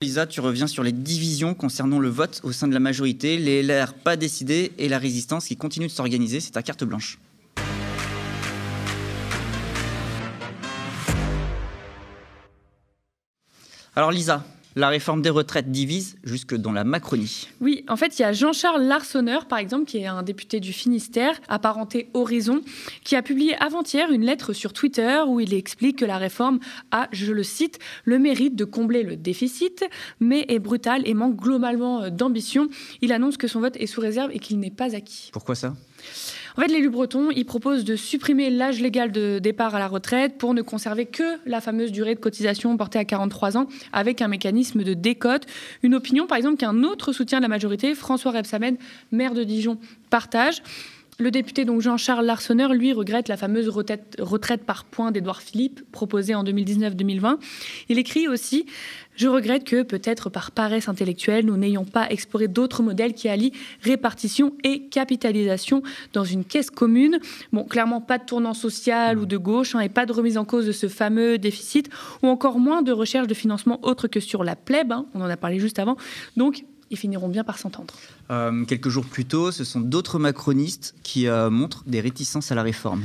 Lisa, tu reviens sur les divisions concernant le vote au sein de la majorité, les LR pas décidés et la résistance qui continue de s'organiser. C'est ta carte blanche. Alors Lisa, la réforme des retraites divise jusque dans la Macronie. Oui, en fait, il y a Jean-Charles Larsonneur, par exemple, qui est un député du Finistère, apparenté Horizon, qui a publié avant-hier une lettre sur Twitter où il explique que la réforme a, je le cite, le mérite de combler le déficit, mais est brutale et manque globalement d'ambition. Il annonce que son vote est sous réserve et qu'il n'est pas acquis. Pourquoi ça? En fait, l'élu breton, il propose de supprimer l'âge légal de départ à la retraite pour ne conserver que la fameuse durée de cotisation portée à 43 ans avec un mécanisme de décote. Une opinion, par exemple, qu'un autre soutien de la majorité, François Rebsamen, maire de Dijon, partage. Le député Jean-Charles Larsonneur, lui, regrette la fameuse retraite, retraite par points d'Édouard Philippe, proposée en 2019-2020. Il écrit aussi Je regrette que, peut-être par paresse intellectuelle, nous n'ayons pas exploré d'autres modèles qui allient répartition et capitalisation dans une caisse commune. Bon, clairement, pas de tournant social ou de gauche, hein, et pas de remise en cause de ce fameux déficit, ou encore moins de recherche de financement autre que sur la plèbe. Hein, on en a parlé juste avant. Donc, ils finiront bien par s'entendre. Euh, quelques jours plus tôt, ce sont d'autres macronistes qui euh, montrent des réticences à la réforme.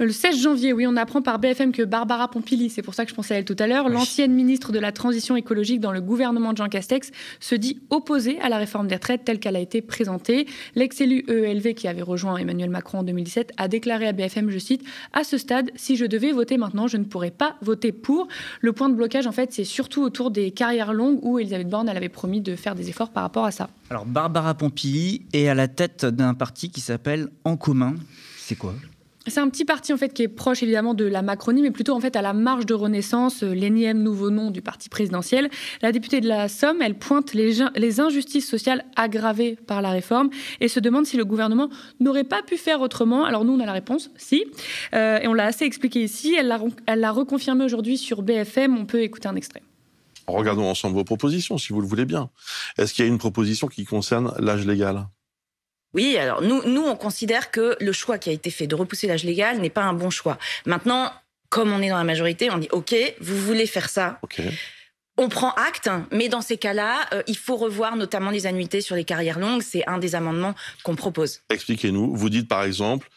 Le 16 janvier, oui, on apprend par BFM que Barbara Pompili, c'est pour ça que je pensais à elle tout à l'heure, l'ancienne ministre de la Transition écologique dans le gouvernement de Jean Castex, se dit opposée à la réforme des retraites telle qu'elle a été présentée. L'ex-élu EELV qui avait rejoint Emmanuel Macron en 2017 a déclaré à BFM, je cite, À ce stade, si je devais voter maintenant, je ne pourrais pas voter pour. Le point de blocage, en fait, c'est surtout autour des carrières longues où Elisabeth Borne, elle avait promis de faire des efforts par rapport à ça. Alors, Barbara Pompili est à la tête d'un parti qui s'appelle En Commun. C'est quoi? C'est un petit parti en fait qui est proche évidemment de la Macronie, mais plutôt en fait à la marge de renaissance, euh, l'énième nouveau nom du parti présidentiel. La députée de la Somme, elle pointe les, injustices sociales aggravées par la réforme et se demande si le gouvernement n'aurait pas pu faire autrement. Alors nous, on a la réponse, si, euh, et on l'a assez expliqué ici. Elle l'a, elle l'a reconfirmé aujourd'hui sur BFM. On peut écouter un extrait. Regardons ensemble vos propositions, si vous le voulez bien. Est-ce qu'il y a une proposition qui concerne l'âge légal? Oui, alors nous, nous, on considère que le choix qui a été fait de repousser l'âge légal n'est pas un bon choix. Maintenant, comme on est dans la majorité, on dit OK, vous voulez faire ça. On prend acte, mais dans ces cas-là, euh, il faut revoir notamment les annuités sur les carrières longues. C'est un des amendements qu'on propose. Expliquez-nous. Vous dites par exemple,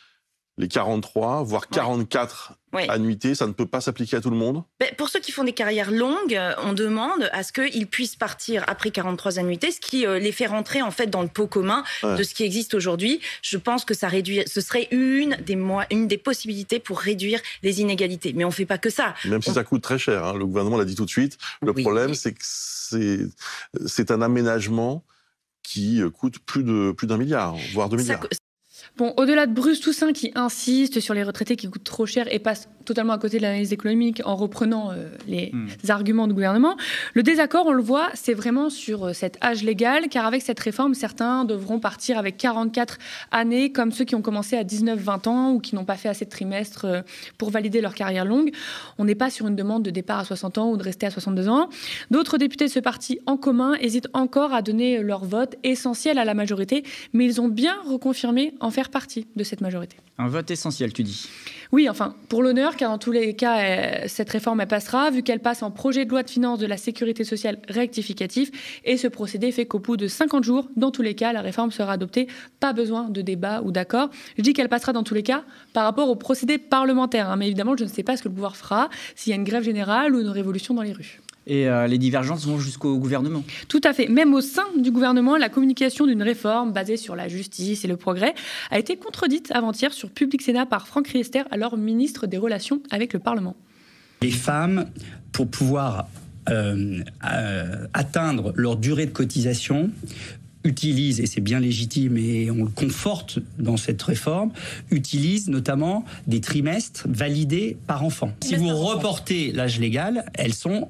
les 43, voire 44 annuités, ça ne peut pas s'appliquer à tout le monde? Ben, Pour ceux qui font des carrières longues, on demande à ce qu'ils puissent partir après 43 annuités, ce qui euh, les fait rentrer en fait dans le pot commun de ce qui existe aujourd'hui. Je pense que ça réduit, ce serait une des, une des possibilités pour réduire les inégalités. Mais on ne fait pas que ça. Même si ça coûte très cher, hein. le gouvernement l'a dit tout de suite. Le problème, c'est que c'est un aménagement qui euh, coûte plus d'un plus milliard, voire deux milliards. Bon, au-delà de Bruce Toussaint qui insiste sur les retraités qui coûtent trop cher et passe totalement à côté de l'analyse économique en reprenant euh, les hmm. arguments du gouvernement, le désaccord, on le voit, c'est vraiment sur euh, cet âge légal, car avec cette réforme, certains devront partir avec 44 années, comme ceux qui ont commencé à 19-20 ans ou qui n'ont pas fait assez de trimestres euh, pour valider leur carrière longue. On n'est pas sur une demande de départ à 60 ans ou de rester à 62 ans. D'autres députés de ce parti en commun hésitent encore à donner leur vote essentiel à la majorité, mais ils ont bien reconfirmé en faire partie de cette majorité. Un vote essentiel, tu dis Oui, enfin, pour l'honneur, car dans tous les cas, euh, cette réforme elle passera, vu qu'elle passe en projet de loi de finances de la sécurité sociale rectificatif. Et ce procédé fait qu'au bout de 50 jours, dans tous les cas, la réforme sera adoptée. Pas besoin de débat ou d'accord. Je dis qu'elle passera dans tous les cas par rapport au procédé parlementaire. Hein, mais évidemment, je ne sais pas ce que le pouvoir fera, s'il y a une grève générale ou une révolution dans les rues et euh, les divergences vont jusqu'au gouvernement. Tout à fait. Même au sein du gouvernement, la communication d'une réforme basée sur la justice et le progrès a été contredite avant-hier sur Public Sénat par Franck Riester, alors ministre des Relations avec le Parlement. Les femmes, pour pouvoir euh, euh, atteindre leur durée de cotisation, utilisent, et c'est bien légitime et on le conforte dans cette réforme, utilisent notamment des trimestres validés par enfant. Si vous reportez l'âge légal, elles sont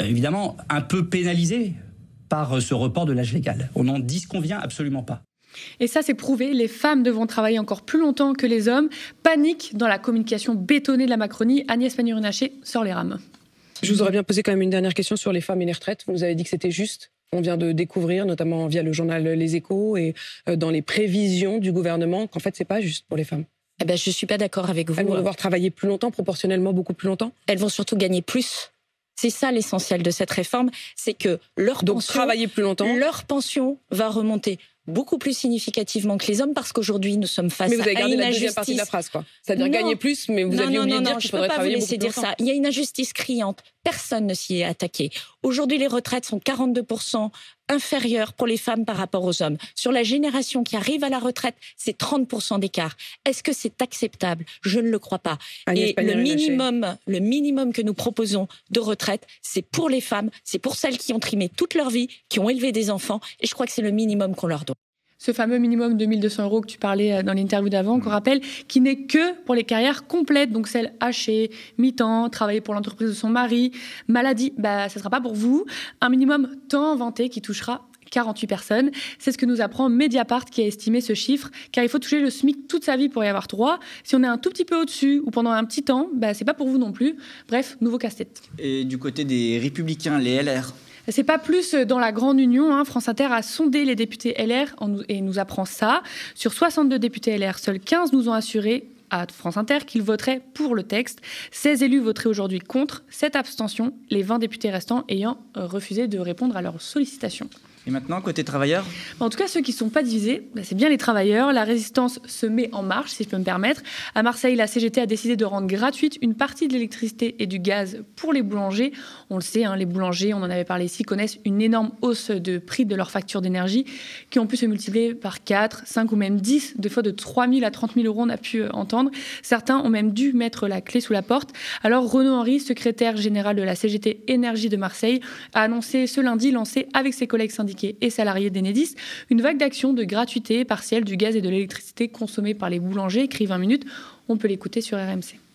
évidemment un peu pénalisé par ce report de l'âge légal. On n'en disconvient absolument pas. Et ça, c'est prouvé. Les femmes devront travailler encore plus longtemps que les hommes. Panique dans la communication bétonnée de la Macronie. Agnès Pannier-Runacher sort les rames. Je vous aurais bien posé quand même une dernière question sur les femmes et les retraites. Vous nous avez dit que c'était juste. On vient de découvrir, notamment via le journal Les Échos et euh, dans les prévisions du gouvernement, qu'en fait, c'est pas juste pour les femmes. Eh ben, je suis pas d'accord avec vous. Elles vont devoir travailler plus longtemps, proportionnellement beaucoup plus longtemps. Elles vont surtout gagner plus C'est ça l'essentiel de cette réforme, c'est que leur Donc, pension, travailler plus longtemps. leur pension va remonter beaucoup plus significativement que les hommes parce qu'aujourd'hui nous sommes face Mais vous avez à gardé une la deuxième partie de la injustice. phrase, quoi. C'est-à-dire gagner plus, mais vous non, aviez non, oublié non, de dire qu'il faudrait pas vous travailler laisser beaucoup plus dire longtemps. ça. Il y a une injustice criante. Personne ne s'y est attaqué. Aujourd'hui, les retraites sont 42% inférieures pour les femmes par rapport aux hommes. Sur la génération qui arrive à la retraite, c'est 30% d'écart. Est-ce que c'est acceptable? Je ne le crois pas. Agnès Et le minimum, le minimum que nous proposons de retraite, c'est pour les femmes, c'est pour celles qui ont trimé toute leur vie, qui ont élevé des enfants, et je crois que c'est le minimum qu'on leur doit. Ce fameux minimum de 1200 euros que tu parlais euh, dans l'interview d'avant, qu'on rappelle, qui n'est que pour les carrières complètes, donc celles hachées, mi-temps, travailler pour l'entreprise de son mari, maladie, bah, ça ne sera pas pour vous. Un minimum tant vanté qui touchera 48 personnes. C'est ce que nous apprend Mediapart qui a estimé ce chiffre, car il faut toucher le SMIC toute sa vie pour y avoir droit. Si on est un tout petit peu au-dessus ou pendant un petit temps, bah, c'est pas pour vous non plus. Bref, nouveau casse-tête. Et du côté des Républicains, les LR, C'est pas plus dans la grande union. hein. France Inter a sondé les députés LR et nous apprend ça. Sur 62 députés LR, seuls 15 nous ont assuré à France Inter qu'ils voteraient pour le texte. 16 élus voteraient aujourd'hui contre. Cette abstention, les 20 députés restants ayant euh, refusé de répondre à leurs sollicitations. Et maintenant côté travailleurs, En tout cas, ceux qui ne sont pas divisés, bah, c'est bien les travailleurs. La résistance se met en marche, si je peux me permettre. À Marseille, la CGT a décidé de rendre gratuite une partie de l'électricité et du gaz pour les boulangers. On le sait, hein, les boulangers, on en avait parlé ici, connaissent une énorme hausse de prix de leurs factures d'énergie qui ont pu se multiplier par 4, 5 ou même 10, des fois de 3 000 à 30 000 euros, on a pu euh, entendre. Certains ont même dû mettre la clé sous la porte. Alors Renaud Henry, secrétaire général de la CGT Énergie de Marseille, a annoncé ce lundi lancer avec ses collègues et salariés d'Enedis une vague d'action de gratuité partielle du gaz et de l'électricité consommés par les boulangers, écrit 20 minutes. On peut l'écouter sur RMC.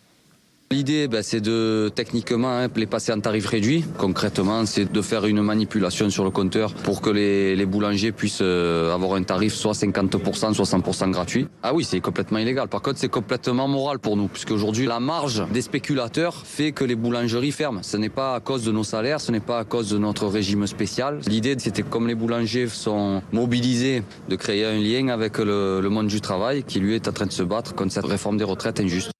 L'idée, ben, c'est de techniquement hein, les passer en tarif réduit. Concrètement, c'est de faire une manipulation sur le compteur pour que les, les boulangers puissent euh, avoir un tarif soit 50%, soit 100% gratuit. Ah oui, c'est complètement illégal. Par contre, c'est complètement moral pour nous, puisque aujourd'hui, la marge des spéculateurs fait que les boulangeries ferment. Ce n'est pas à cause de nos salaires, ce n'est pas à cause de notre régime spécial. L'idée, c'était comme les boulangers sont mobilisés, de créer un lien avec le, le monde du travail qui lui est en train de se battre contre cette réforme des retraites injuste.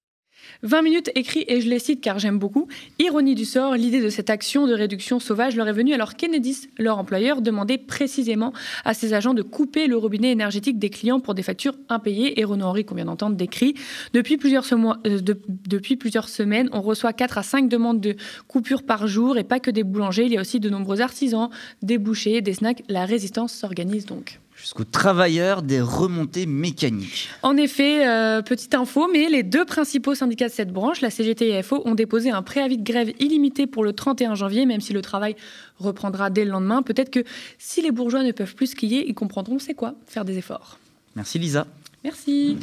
20 minutes écrit, et je les cite car j'aime beaucoup. Ironie du sort, l'idée de cette action de réduction sauvage leur est venue alors qu'Enedis, leur employeur, demandait précisément à ses agents de couper le robinet énergétique des clients pour des factures impayées. Et Renaud Henry, qu'on vient d'entendre, décrit. Depuis plusieurs, euh, de- depuis plusieurs semaines, on reçoit 4 à 5 demandes de coupures par jour, et pas que des boulangers, il y a aussi de nombreux artisans, des bouchers, des snacks. La résistance s'organise donc. Jusqu'aux travailleurs des remontées mécaniques. En effet, euh, petite info, mais les deux principaux syndicats de cette branche, la CGT et FO, ont déposé un préavis de grève illimité pour le 31 janvier, même si le travail reprendra dès le lendemain. Peut-être que si les bourgeois ne peuvent plus skier, ils comprendront c'est quoi faire des efforts. Merci Lisa. Merci.